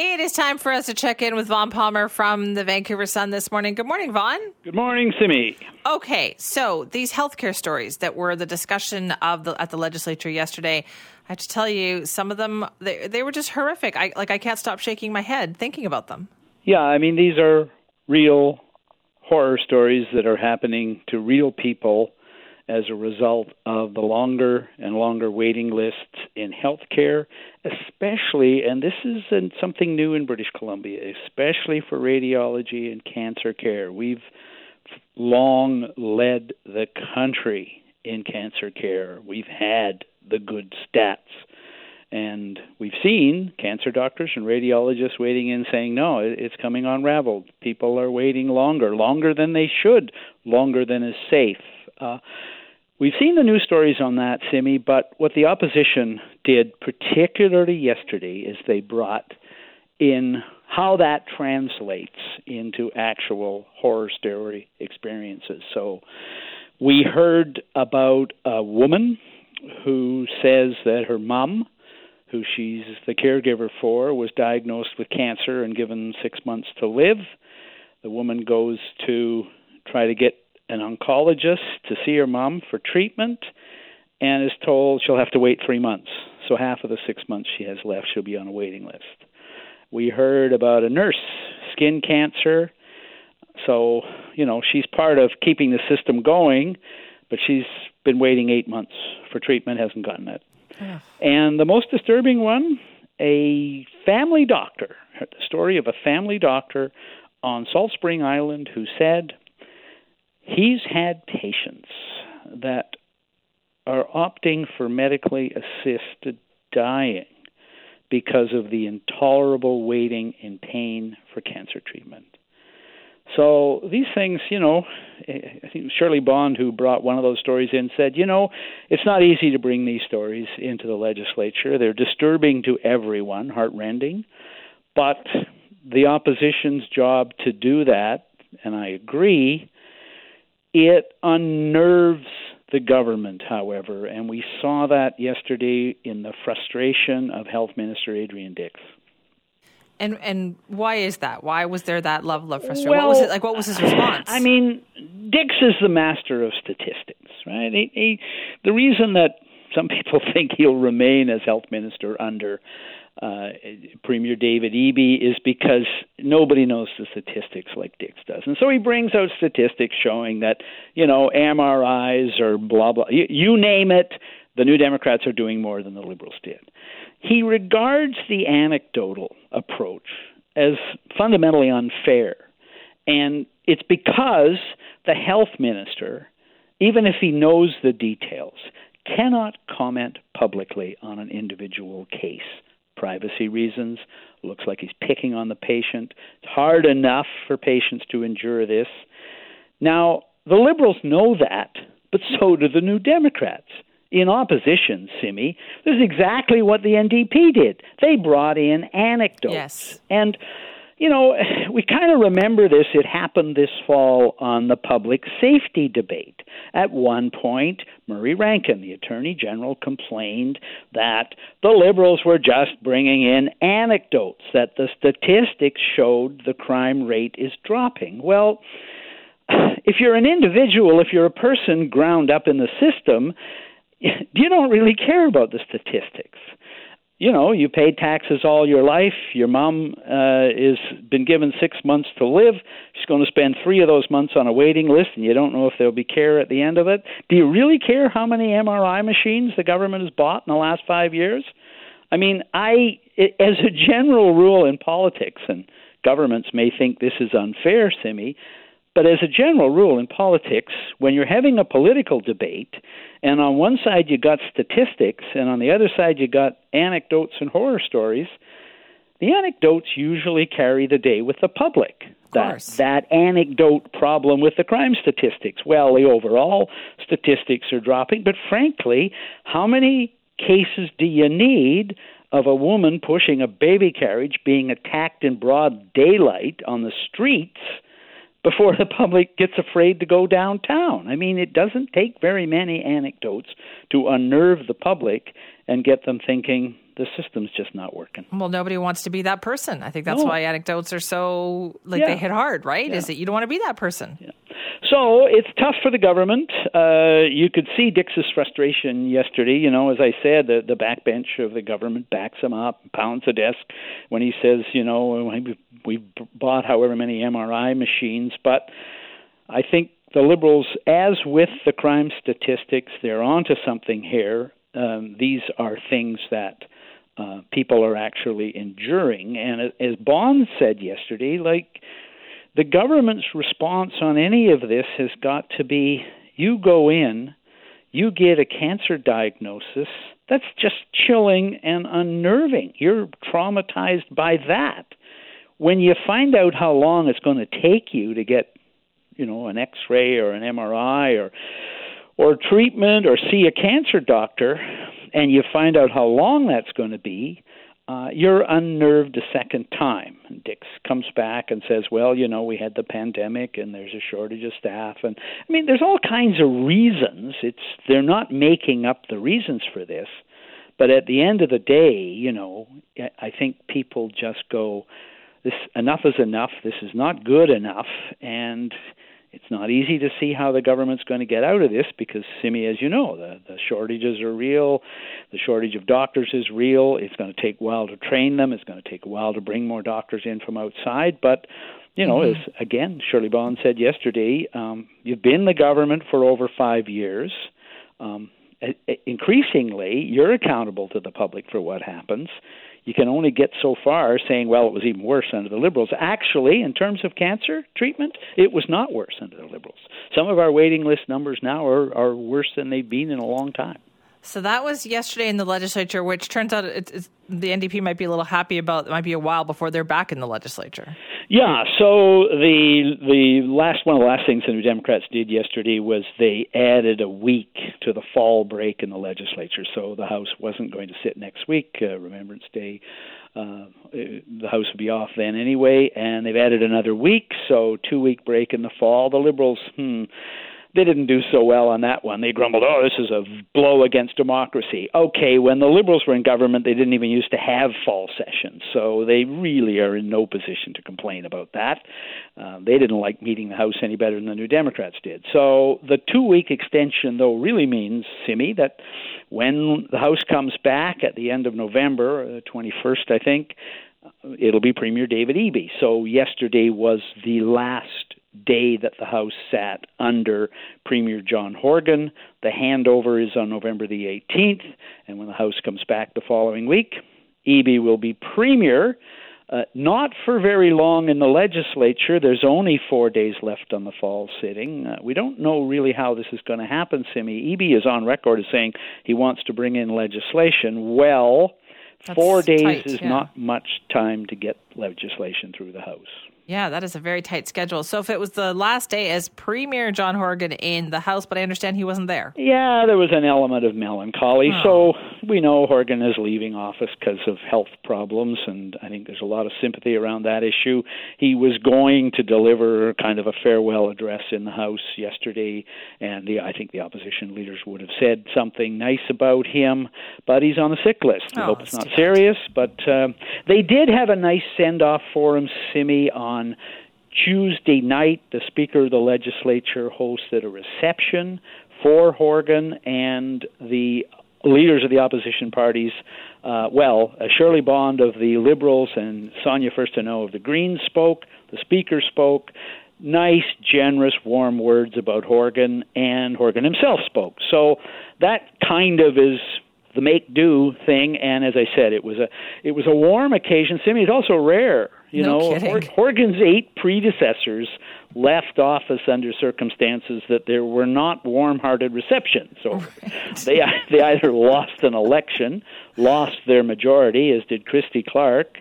It is time for us to check in with Vaughn Palmer from the Vancouver Sun this morning. Good morning, Vaughn. Good morning, Simi. Okay, so these healthcare stories that were the discussion of the at the legislature yesterday, I have to tell you, some of them they, they were just horrific. I like I can't stop shaking my head thinking about them. Yeah, I mean these are real horror stories that are happening to real people as a result of the longer and longer waiting lists in healthcare, especially, and this is something new in British Columbia, especially for radiology and cancer care. We've long led the country in cancer care. We've had the good stats. And we've seen cancer doctors and radiologists waiting in saying, no, it's coming unraveled. People are waiting longer, longer than they should, longer than is safe. Uh, We've seen the news stories on that, Simi, but what the opposition did, particularly yesterday, is they brought in how that translates into actual horror story experiences. So we heard about a woman who says that her mom, who she's the caregiver for, was diagnosed with cancer and given six months to live. The woman goes to try to get an oncologist to see her mom for treatment and is told she'll have to wait three months. So half of the six months she has left, she'll be on a waiting list. We heard about a nurse, skin cancer. So, you know, she's part of keeping the system going, but she's been waiting eight months for treatment, hasn't gotten it. And the most disturbing one, a family doctor, the story of a family doctor on Salt Spring Island who said, He's had patients that are opting for medically assisted dying because of the intolerable waiting and pain for cancer treatment. So these things, you know, I think Shirley Bond, who brought one of those stories in, said, you know, it's not easy to bring these stories into the legislature. They're disturbing to everyone, heartrending, but the opposition's job to do that, and I agree, it unnerves the government, however, and we saw that yesterday in the frustration of Health Minister Adrian Dix. And and why is that? Why was there that level of frustration? Well, what was it like? What was his response? I mean, Dix is the master of statistics, right? He, he, the reason that some people think he'll remain as health minister under uh, Premier David Eby is because nobody knows the statistics like Dix does. And so he brings out statistics showing that, you know, MRIs or blah, blah, you, you name it, the New Democrats are doing more than the Liberals did. He regards the anecdotal approach as fundamentally unfair. And it's because the health minister, even if he knows the details, cannot comment publicly on an individual case privacy reasons. Looks like he's picking on the patient. It's hard enough for patients to endure this. Now, the liberals know that, but so do the New Democrats. In opposition, Simi, this is exactly what the NDP did. They brought in anecdotes. Yes. And you know, we kind of remember this. It happened this fall on the public safety debate. At one point, Murray Rankin, the Attorney General, complained that the Liberals were just bringing in anecdotes, that the statistics showed the crime rate is dropping. Well, if you're an individual, if you're a person ground up in the system, you don't really care about the statistics you know, you paid taxes all your life. Your mom uh, is been given six months to live. She's going to spend three of those months on a waiting list, and you don't know if there'll be care at the end of it. Do you really care how many MRI machines the government has bought in the last five years? I mean, I, as a general rule in politics, and governments may think this is unfair, Simi, but as a general rule in politics, when you're having a political debate, and on one side you got statistics, and on the other side you got anecdotes and horror stories, the anecdotes usually carry the day with the public. That, that anecdote problem with the crime statistics. Well, the overall statistics are dropping, but frankly, how many cases do you need of a woman pushing a baby carriage being attacked in broad daylight on the streets before the public gets afraid to go downtown. I mean, it doesn't take very many anecdotes to unnerve the public and get them thinking the system's just not working. Well, nobody wants to be that person. I think that's no. why anecdotes are so like yeah. they hit hard, right? Yeah. Is that you don't want to be that person. So it's tough for the government. Uh, you could see Dix's frustration yesterday. You know, as I said, the, the backbench of the government backs him up, pounds the desk when he says, you know, we've bought however many MRI machines. But I think the Liberals, as with the crime statistics, they're onto something here. Um, these are things that uh, people are actually enduring. And as Bond said yesterday, like the government's response on any of this has got to be you go in, you get a cancer diagnosis. That's just chilling and unnerving. You're traumatized by that. When you find out how long it's going to take you to get, you know, an X-ray or an MRI or or treatment or see a cancer doctor, and you find out how long that's going to be, uh, you're unnerved a second time. And Dix comes back and says, "Well, you know, we had the pandemic, and there's a shortage of staff, and I mean, there's all kinds of reasons. It's they're not making up the reasons for this, but at the end of the day, you know, I think people just go, "This enough is enough. This is not good enough," and it's not easy to see how the government's going to get out of this because, Simi, as you know, the, the shortages are real. The shortage of doctors is real. It's going to take a while to train them. It's going to take a while to bring more doctors in from outside. But, you know, mm-hmm. as again, Shirley Bond said yesterday, um, you've been the government for over five years. Um, increasingly, you're accountable to the public for what happens you can only get so far saying, well, it was even worse under the Liberals. Actually, in terms of cancer treatment, it was not worse under the Liberals. Some of our waiting list numbers now are, are worse than they've been in a long time. So that was yesterday in the legislature, which turns out it's, the NDP might be a little happy about. It might be a while before they're back in the legislature. Yeah. So the the last one of the last things the New Democrats did yesterday was they added a week to the fall break in the legislature. So the House wasn't going to sit next week, uh, Remembrance Day. Uh, the House would be off then anyway, and they've added another week, so two week break in the fall. The Liberals, hmm, they didn't do so well on that one. They grumbled, "Oh, this is a blow against democracy." Okay, when the Liberals were in government, they didn't even used to have fall sessions, so they really are in no position to complain about that. Uh, they didn't like meeting the House any better than the New Democrats did. So the two-week extension, though, really means, Simi, that when the House comes back at the end of November, uh, 21st, I think, uh, it'll be Premier David Eby. So yesterday was the last day that the House sat under Premier John Horgan. The handover is on November the 18th, and when the House comes back the following week, Eby will be Premier. Uh, not for very long in the legislature. There's only four days left on the fall sitting. Uh, we don't know really how this is going to happen, Simi. Eby is on record as saying he wants to bring in legislation. Well, That's four days tight, is yeah. not much time to get legislation through the House. Yeah, that is a very tight schedule. So if it was the last day as Premier John Horgan in the House, but I understand he wasn't there. Yeah, there was an element of melancholy. Oh. So we know Horgan is leaving office because of health problems, and I think there's a lot of sympathy around that issue. He was going to deliver kind of a farewell address in the House yesterday, and the, I think the opposition leaders would have said something nice about him, but he's on the sick list. We oh, hope it's not serious, but uh, they did have a nice send off for him, Simi, on on Tuesday night, the Speaker of the Legislature hosted a reception for Horgan and the leaders of the opposition parties. Uh, well, uh, Shirley Bond of the Liberals and Sonia Furstenau of the Greens spoke. The Speaker spoke. Nice, generous, warm words about Horgan, and Horgan himself spoke. So that kind of is the make do thing and as i said it was a it was a warm occasion simi it's also rare you no know kidding. horgan's eight predecessors left office under circumstances that there were not warm-hearted receptions so right. they they either lost an election lost their majority as did christy clark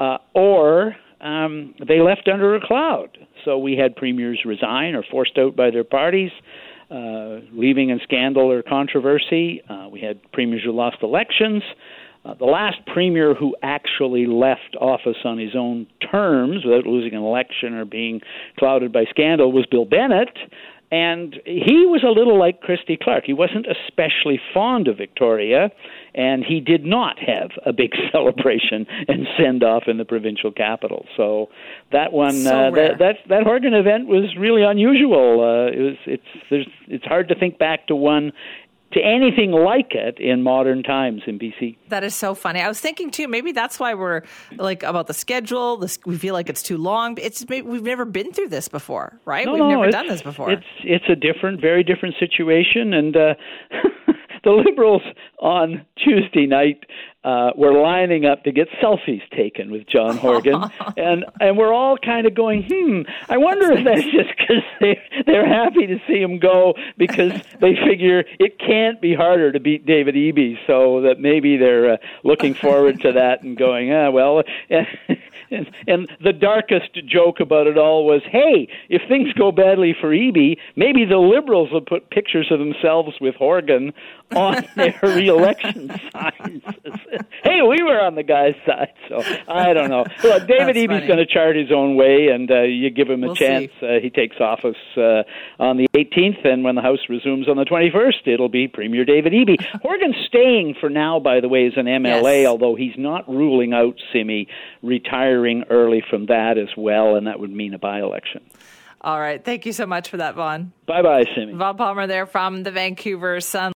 uh, or um, they left under a cloud so we had premiers resign or forced out by their parties uh, leaving in scandal or controversy. Uh, we had premiers who lost elections. Uh, the last premier who actually left office on his own terms without losing an election or being clouded by scandal was Bill Bennett. And he was a little like Christy Clark. He wasn't especially fond of Victoria, and he did not have a big celebration and send off in the provincial capital. So that one, So uh, that, that that Horgan event was really unusual. Uh, it was, it's there's, it's hard to think back to one to anything like it in modern times in BC. That is so funny. I was thinking too. Maybe that's why we're like about the schedule. This, we feel like it's too long. It's we've never been through this before, right? No, we've no, never done this before. It's it's a different, very different situation, and uh, the Liberals on Tuesday night uh, were lining up to get selfies taken with John Horgan, and and we're all kind of going, hmm. I wonder if that's just because they they're happy to see him go because they figure it can't be harder to beat David Eby, so that maybe they're uh, looking forward to that and going, ah, well. And, and the darkest joke about it all was, hey, if things go badly for Eby, maybe the Liberals will put pictures of themselves with Horgan on their reelection signs. hey, we were on the guy's side, so I don't know. Well, David Eby's going to chart his own way, and uh, you give him a We'll chance. Uh, he takes office uh, on the 18th, and when the House resumes on the 21st, it'll be Premier David Eby. Horgan's staying for now, by the way, as an MLA, Yes. although he's not ruling out Simi retiring early from that as well, and that would mean a by-election. All right. Thank you so much for that, Vaughn. Bye bye, Simi. Vaughn Palmer there from the Vancouver Sun.